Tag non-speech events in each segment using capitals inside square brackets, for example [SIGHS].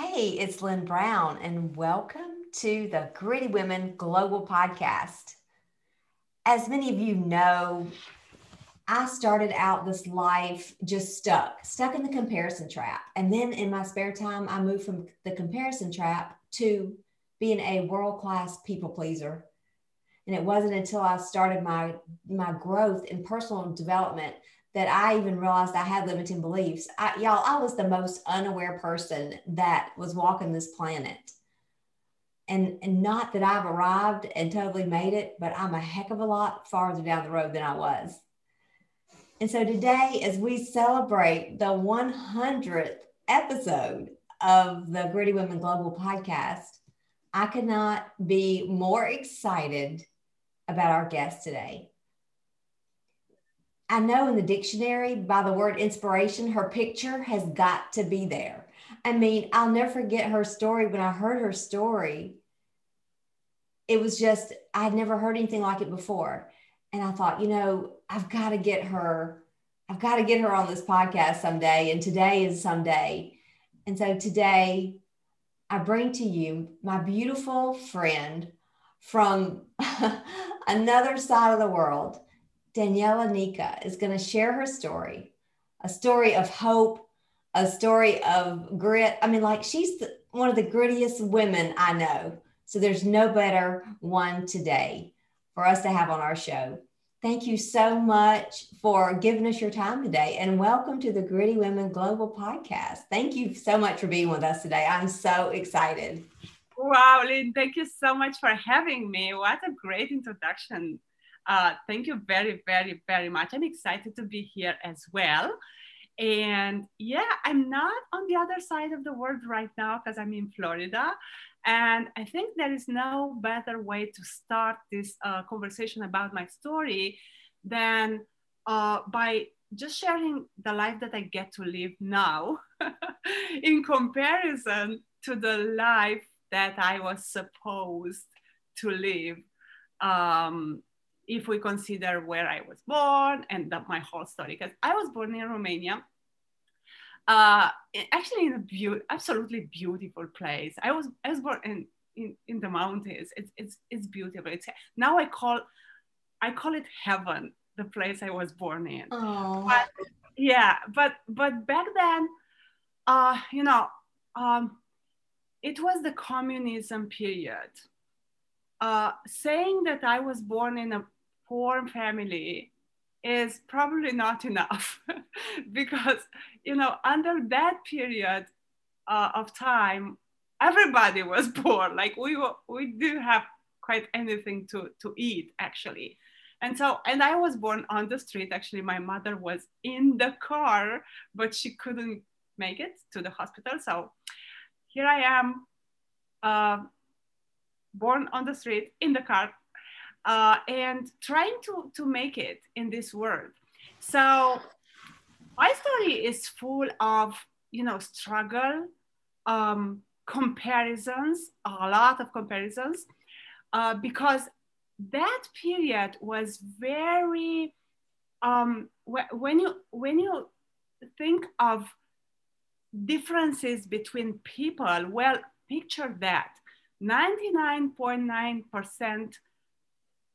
Hey, it's Lynn Brown, and welcome to the Gritty Women Global Podcast. As many of you know, I started out this life just stuck, stuck in the comparison trap. And then in my spare time, I moved from the comparison trap to being a world class people pleaser. And it wasn't until I started my, my growth in personal development that I even realized I had limiting beliefs. I, y'all, I was the most unaware person that was walking this planet. And, and not that I've arrived and totally made it, but I'm a heck of a lot farther down the road than I was. And so today, as we celebrate the 100th episode of the Gritty Women Global podcast, I could not be more excited about our guest today. I know in the dictionary by the word inspiration, her picture has got to be there. I mean, I'll never forget her story. When I heard her story, it was just, I'd never heard anything like it before. And I thought, you know, I've got to get her, I've got to get her on this podcast someday. And today is someday. And so today, I bring to you my beautiful friend from [LAUGHS] another side of the world Daniela Nika is going to share her story, a story of hope, a story of grit. I mean, like she's the, one of the grittiest women I know. So there's no better one today for us to have on our show. Thank you so much for giving us your time today and welcome to the Gritty Women Global Podcast. Thank you so much for being with us today. I'm so excited. Wow, Lynn, thank you so much for having me. What a great introduction. Uh, thank you very, very, very much. I'm excited to be here as well. And yeah, I'm not on the other side of the world right now because I'm in Florida. And I think there is no better way to start this uh, conversation about my story than uh, by just sharing the life that I get to live now [LAUGHS] in comparison to the life that I was supposed to live um, if we consider where I was born and the, my whole story, because I was born in Romania, uh, actually in a be- absolutely beautiful place. I was I was born in in, in the mountains. It's, it's it's beautiful. It's now I call I call it heaven, the place I was born in. Oh. But, yeah, but but back then, uh, you know, um, it was the communism period. Uh, saying that I was born in a poor family is probably not [LAUGHS] enough because you know under that period uh, of time everybody was [LAUGHS] poor like we were, we didn't have quite anything to to eat actually. And so and i was born on the street. Actually my mother was in the car but she couldn't make it to the hospital. So here i am uh, born on the street in the car uh, and trying to, to make it in this world. So my story is full of, you know, struggle, um, comparisons, a lot of comparisons, uh, because that period was very, um, wh- when you when you think of differences between people, well, picture that 99.9%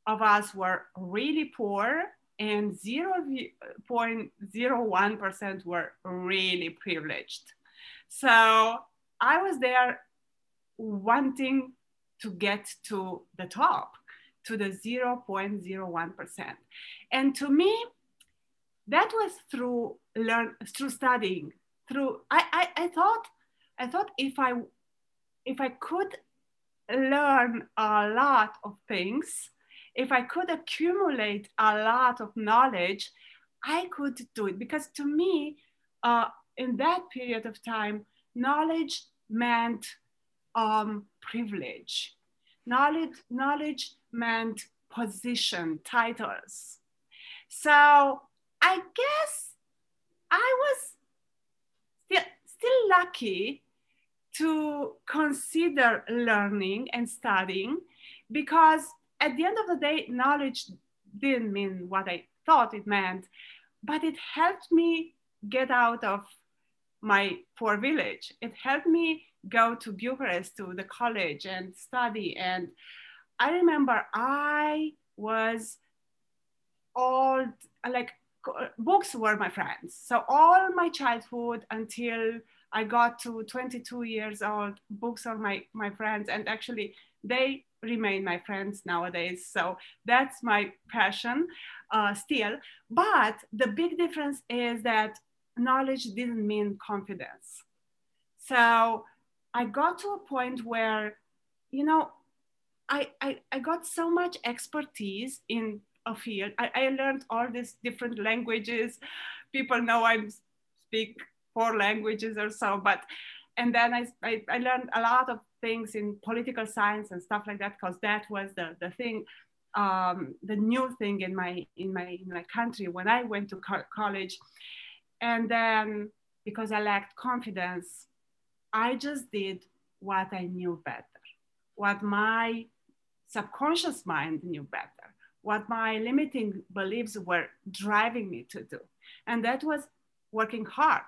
of us were really poor and 0.01% were really privileged. So I was there wanting to get to the top, to the 0.01%. And to me, that was through learn through studying, through I, I, I thought I thought if I if I could learn a lot of things, if I could accumulate a lot of knowledge, I could do it. Because to me, uh, in that period of time, knowledge meant um, privilege. Knowledge, knowledge meant position, titles. So I guess I was still, still lucky to consider learning and studying because at the end of the day, knowledge didn't mean what I thought it meant, but it helped me get out of my poor village. It helped me go to Bucharest to the college and study. And I remember I was all like books were my friends. So all my childhood until I got to 22 years old, books are my, my friends. And actually they remain my friends nowadays. So that's my passion uh, still. But the big difference is that knowledge didn't mean confidence. So I got to a point where, you know, I, I, I got so much expertise in a field. I, I learned all these different languages. People know I speak four languages or so, but and then I, I, I learned a lot of things in political science and stuff like that because that was the, the thing um, the new thing in my in my in my country when I went to co- college. And then because I lacked confidence I just did what I knew better what my subconscious mind knew better what my limiting beliefs were driving me to do. And that was working hard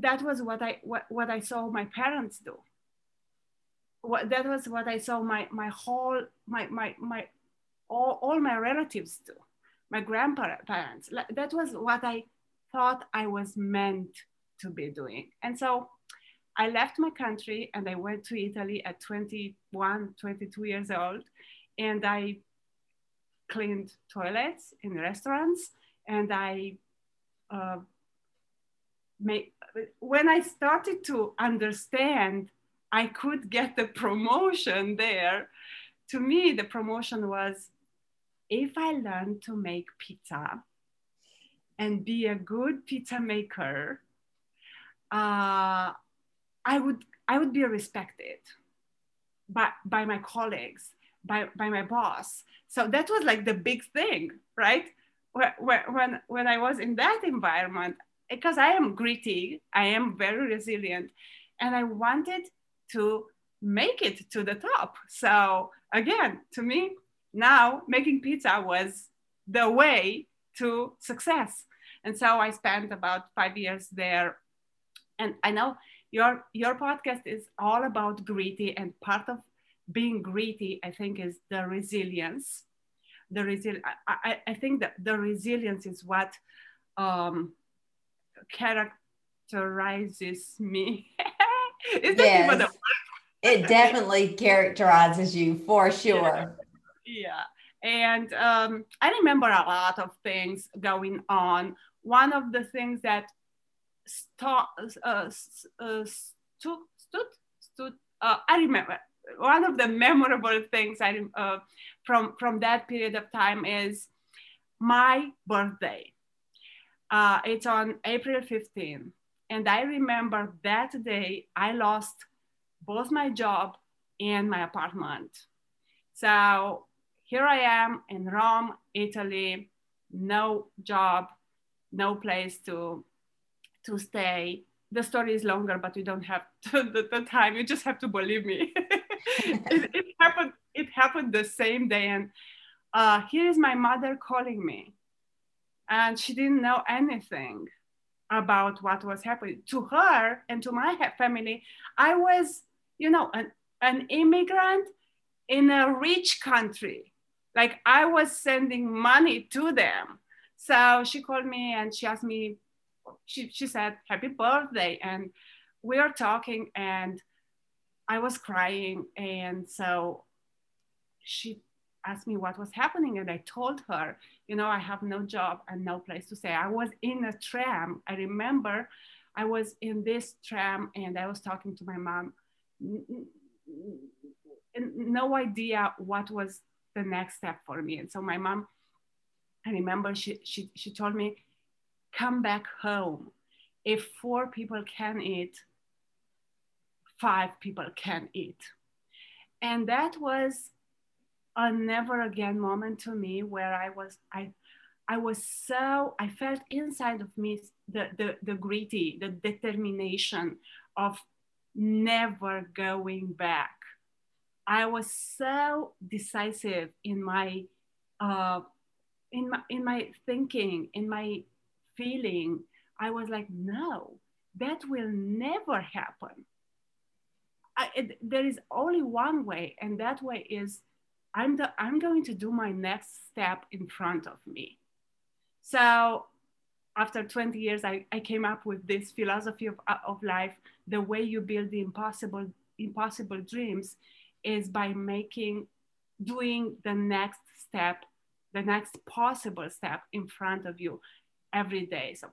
that was what I what, what I saw my parents do. What, that was what I saw my my whole my my my all, all my relatives do, my grandparents. That was what I thought I was meant to be doing. And so I left my country and I went to Italy at 21, 22 years old. And I cleaned toilets in restaurants and I uh, make, when I started to understand I could get the promotion there, to me, the promotion was if I learn to make pizza and be a good pizza maker, uh, I would I would be respected by, by my colleagues, by, by my boss. So that was like the big thing, right? When, when, when I was in that environment, because I am gritty, I am very resilient, and I wanted to make it to the top. So again, to me, now making pizza was the way to success. And so I spent about five years there. And I know your your podcast is all about gritty, and part of being gritty, I think, is the resilience. The resil- I, I, I think that the resilience is what um, characterizes me. [LAUGHS] is yes. it definitely characterizes you for sure. Yeah. [LAUGHS] yeah. And um, I remember a lot of things going on. One of the things that st- uh, uh, stood, stood, stood uh, I remember one of the memorable things I, uh, from, from that period of time is my birthday. Uh, it's on April 15. And I remember that day I lost both my job and my apartment. So here I am in Rome, Italy, no job, no place to, to stay. The story is longer, but you don't have [LAUGHS] the, the, time. You just have to believe me. [LAUGHS] it, it, happened. It happened the same day, and uh, here is my mother calling me and she didn't know anything about what was happening. To her and to my family i was you know an, an immigrant in a rich country. Like i was sending money to them. So she called me and she asked me she, she said happy birthday and we are talking and i was crying. And so she asked me what was happening and i told her you know i have no job and no place to stay. I was in a tram. I remember i was in this tram and i was talking to my mom. No idea what was the next step for me. And so my mom i remember she, she, she told me come back home. If four people can eat five people can eat. And that was a never again moment to me where I was I I was so I felt inside of me the the, the gritty, the determination of never going back. I was so decisive in my uh, in my in my thinking, in my feeling I was like, no, that will never happen. I, it, there is only one way, and that way is I'm, the, I'm going to do my next step in front of me. So after 20 years, I, I came up with this philosophy of, of life. The way you build the impossible, impossible dreams is by making, doing the next step, the next possible step in front of you every day. So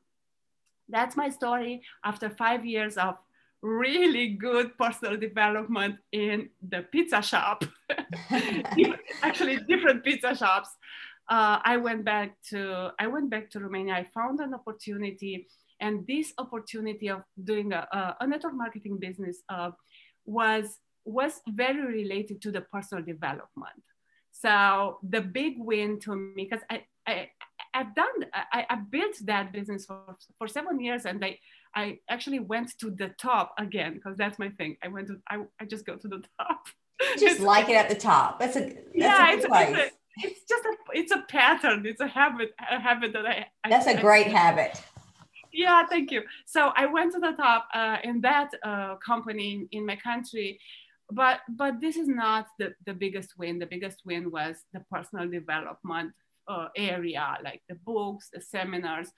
that's my story after five years of really good personal development in the pizza shop. [LAUGHS] Actually different pizza shops. Uh, i went back to i went back to romania. I found an opportunity and this opportunity of doing a, a network marketing business uh, was was very related to the personal development. So the big win to me because I, I I've done, I, I built that business for, for seven years and I, I actually went to the top again because that's my thing. I went to, I, I just go to the [LAUGHS] top. Just like it at the top. That's a, that's yeah, a it's. It's, a, it's just a, it's a pattern. It's a habit, a habit that I, that's a great I, habit. Yeah, thank you. So I went to the top uh, in that uh, company in, in my country but but this is not the, the biggest win the biggest win was the personal development uh, area, like the books, the seminars.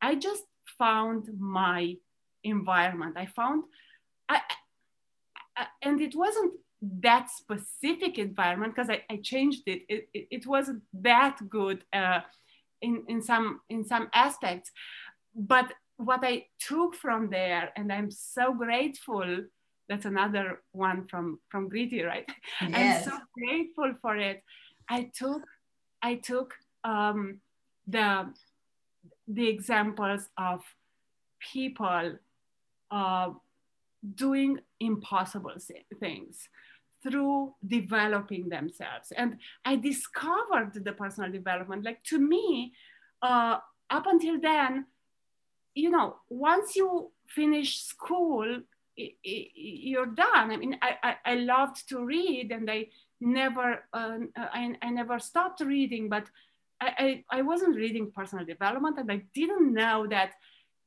I just found my environment. I found, I, I and it wasn't that specific environment because I, I, changed it. It, it. it, wasn't that good uh, in, in some in some aspects, but what I took from there, and I'm so grateful. That's another one from from Gritty, right? [LAUGHS] Yes. I'm so grateful for it. I took I took um, the the examples of people uh, doing impossible things through developing themselves. And i discovered the personal development. Like to me uh, up until then you know once you finish school you're done. I mean I, I, I loved to read and i never uh, I, I never stopped reading but I, I, wasn't reading personal development and I didn't know that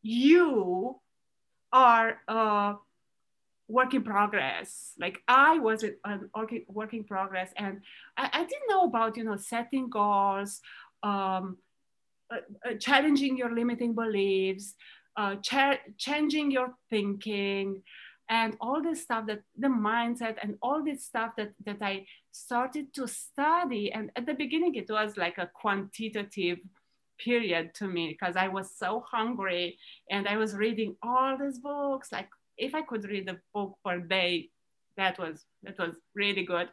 you are a work in progress. Like I was a working, work in progress and I, I, didn't know about, you know, setting goals, um, uh, uh, challenging your limiting beliefs, uh, cha- changing your thinking, and all this stuff that the mindset and all this stuff that that i started to study. And at the beginning it was like a quantitative period to me because i was so hungry and i was reading all these books. Like if i could read a book per day that was that was really good.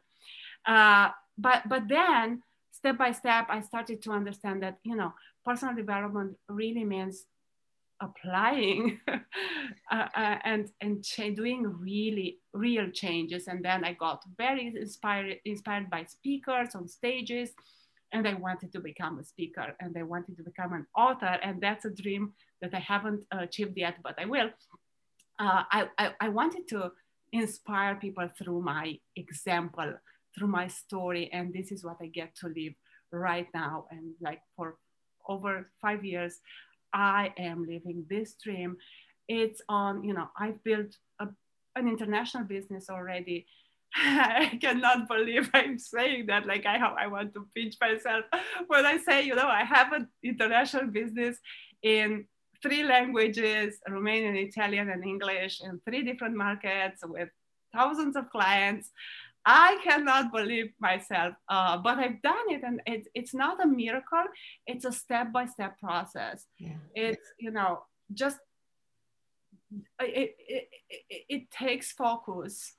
Uh, but but then step by step i started to understand that you know personal development really means applying [LAUGHS] uh, uh, and and doing really real changes. And then i got very inspired inspired by speakers on stages and i wanted to become a speaker and i wanted to become an author and that's a dream that i haven't achieved yet but i will. Uh, I, I, I wanted to inspire people through my example through my story and this is what i get to live right now. And like for over five years I am living this dream. It's on, you know, I've built a, an international business already. [LAUGHS] I cannot believe I'm saying that. Like I have, I want to pinch myself when I say, you know, I have an international business in three languages, Romanian, Italian, and English, in three different markets with thousands of clients. I cannot believe myself, uh, but I've done it, and it, it's not a miracle. It's a step by step process. Yeah. It's you know just it, it, it, it, takes focus,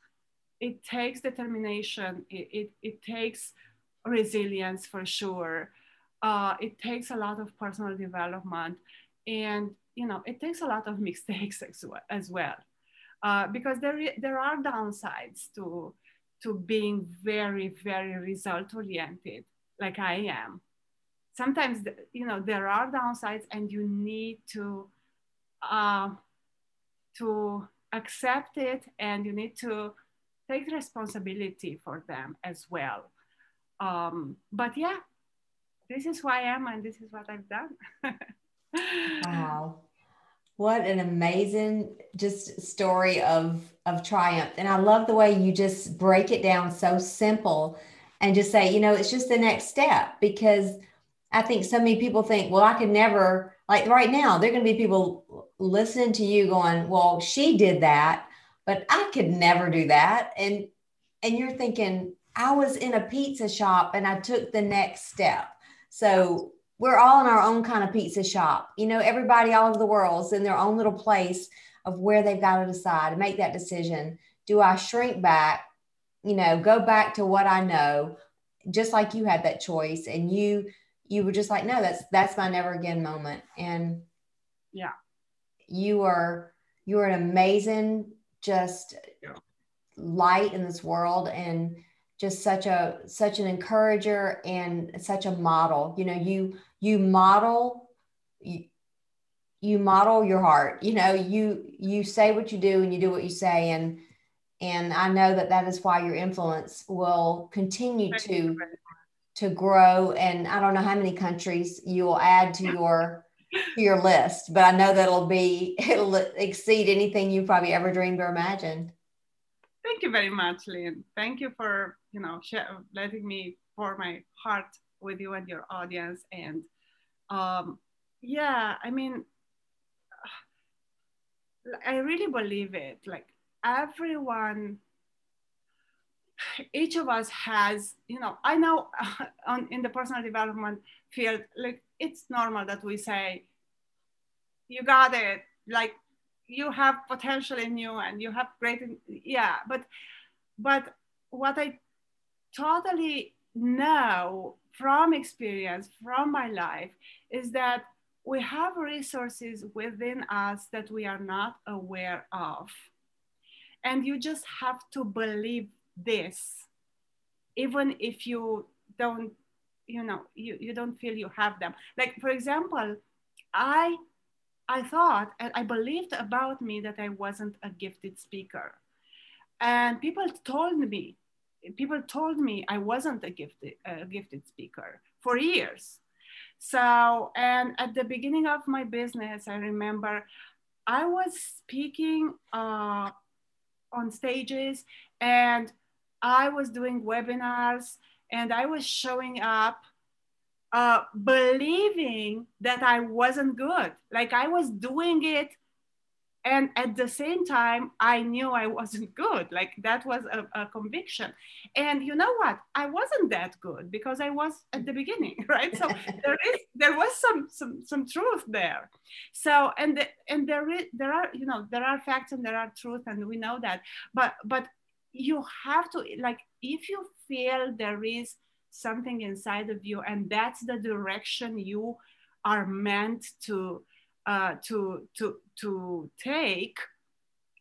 it takes determination, it, it, it takes resilience for sure. Uh, it takes a lot of personal development, and you know it takes a lot of [LAUGHS] mistakes as well, as well. Uh, because there there are downsides to to being very, very result oriented, like I am. Sometimes, you know, there are downsides and you need to, uh, to accept it and you need to take responsibility for them as well. Um, but yeah, this is who I am and this is what I've done. [LAUGHS] wow. What an amazing just story of of triumph. And I love the way you just break it down so simple and just say, you know, it's just the next step because I think so many people think, well, I could never, like right now, there are going to be people listening to you going, well, she did that, but I could never do that. And, and you're thinking, I was in a pizza shop and I took the next step. So we're all in our own kind of pizza shop. You know, everybody all over the world's in their own little place of where they've got to decide and make that decision. Do I shrink back, you know, go back to what I know, just like you had that choice and you you were just like, no, that's that's my never again moment. And yeah, you are you are an amazing just yeah. light in this world and just such a such an encourager and such a model. You know, you you model you, you model your heart. You know you you say what you do and you do what you say. And and i know that that is why your influence will continue to to grow. And i don't know how many countries you will add to your to your list but i know that it'll be [LAUGHS] it'll exceed anything you probably ever dreamed or imagined thank you very much lynn. Thank you for you know letting me pour my heart with you and your audience. And um, yeah i mean [SIGHS] I really believe it. Like everyone, [SIGHS] each of us has, you know, I know [LAUGHS] on, in the personal development field, like it's normal that we say, you got it, like you have potential in you and you have great, yeah, but, but what I totally know from experience, from my life, is that we have resources within us that we are not aware of. And you just have to believe this, even if you don't, you know, you, you don't feel you have them. Like, for example, I I thought and I believed about me that I wasn't a gifted speaker. And people told me, people told me I wasn't a gifted, a gifted speaker for years. So, and at the beginning of my business, I remember I was speaking uh, on stages and I was doing webinars and I was showing up uh, believing that I wasn't good. Like I was doing it and at the same time i knew i wasn't [LAUGHS] good. Like that was a, a, conviction. And you know what? I wasn't that good because i was at the beginning [LAUGHS] right? So there is there was some some some truth there. So and the, and there is there are you know there are facts and there are truth and we know that. But but you have to like if you feel there is something inside of you and that's the direction you are meant to uh, to to to take.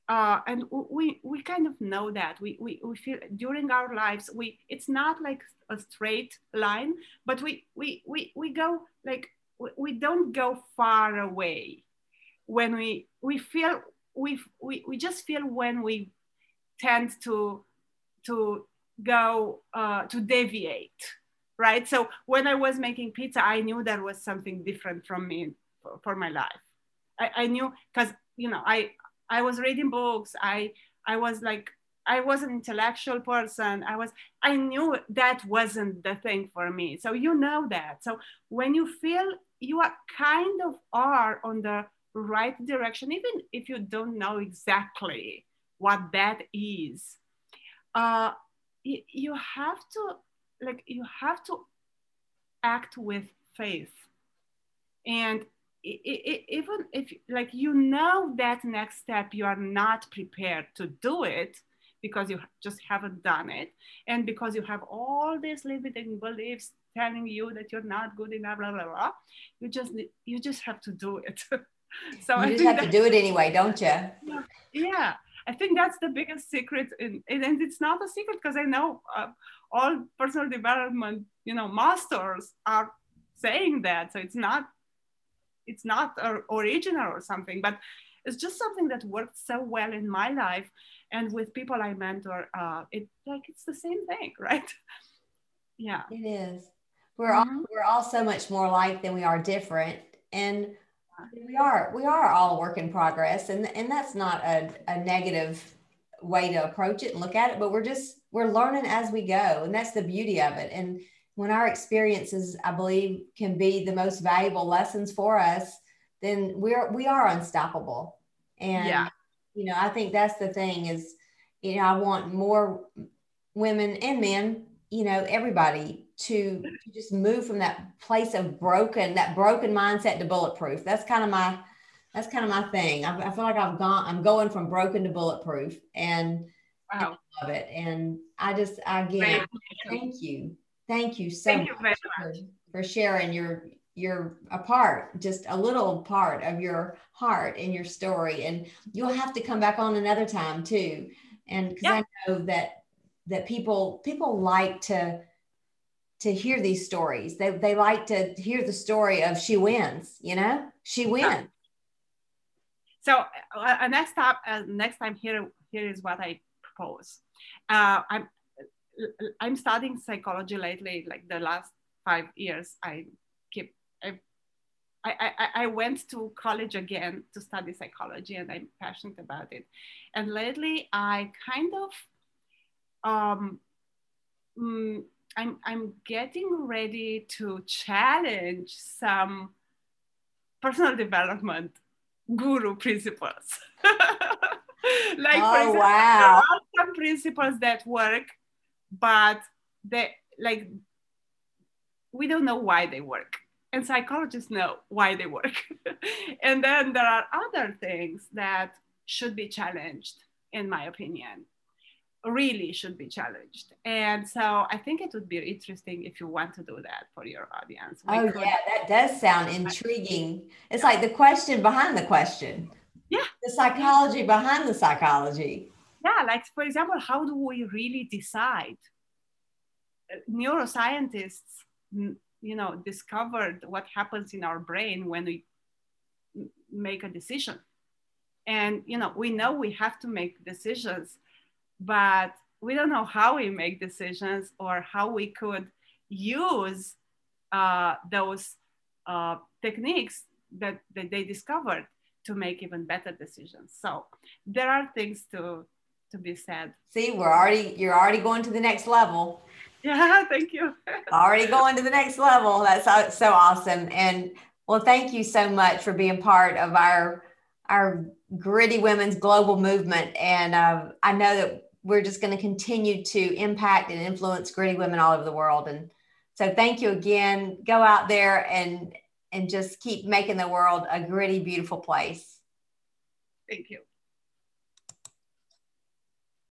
Uh, and we we kind of know that. We, we we feel during our lives we it's not like a straight line but we we we, we go like we, we don't go far away. When we we feel we, we we just feel when we tend to to go uh, to deviate right so when i was making pizza i knew there was something different from me for, for my life. I, I knew because you know I I was reading books. I I was like I was an intellectual person. I was I knew that wasn't the thing for me. So you know that. So when you feel you are kind of are on the right direction, even if you don't know exactly what that is, uh, you, you have to like you have to act with faith. And it, it, even if like you know that next step you are not prepared to do it because you just haven't done it. And because you have all these limiting beliefs telling you that you're not good enough blah blah blah you just you just have to do it. [LAUGHS] So you I just have to do it anyway don't you yeah, yeah i think that's the biggest secret in, and it's not a secret because i know uh, all personal development you know masters are saying that so it's not it's not original or something, but it's just something that worked so well in my life and with people I mentor. Uh, it like it's the same thing, [LAUGHS] right? yeah, it is. We're mm-hmm. all we're all so much more alike than we are different, and we are we are all a work in progress and and that's not a, a negative way to approach it and look at it but we're just we're learning as we go and that's the beauty of it and when our experiences i believe can be the most valuable lessons for us then we're we are unstoppable and yeah. you know i think that's the thing is you know i want more women and men you know everybody to, to just move from that place of broken that broken mindset to bulletproof. That's kind of my that's kind of my thing. I, I, feel like i've gone i'm going from broken to bulletproof and wow. I love it. And i just I again thank you. thank you. So thank much, you for, for sharing your your a part just a little part of your heart and your story. And you'll have to come back on another time too. And because yeah. i know that that people people like to to hear these stories. They, they like to hear the story of she wins, you know, she wins. So uh, next time, uh, next time here, here is what I propose. Uh, I'm, I'm studying psychology lately, like the last five years. I keep, I, I, I went to college again to study psychology and I'm passionate about it. And lately I kind of, um, mm, I'm, I'm getting ready to challenge some personal development guru principles. [LAUGHS] like, oh, for example, wow. there are some principles that work, but they like we don't know why they work. And psychologists know why they work. [LAUGHS] and then there are other things that should be challenged, in my opinion really should be challenged. And so I think it would be interesting if you want to do that for your audience. We oh, could, yeah, that does sound intriguing. It's like the question behind the question. Yeah. The psychology behind the psychology. Yeah, like for example, how do we really decide? Uh, neuroscientists, you know, discovered what happens in our brain when we make a decision. And, you know, we know we have to make decisions but we don't know how we make decisions or how we could use uh, those uh, techniques that, that they discovered to make even better decisions. So there are things to to be said. See, we're already you're already going to the next level. [LAUGHS] Yeah, thank you. [LAUGHS] already going to the next level. That's so, so awesome. And well, thank you so much for being part of our our gritty women's global movement. And uh, I know that we're just going to continue to impact and influence gritty women all over the world. And so thank you again. Go out there and and just keep making the world a gritty, beautiful place. Thank you.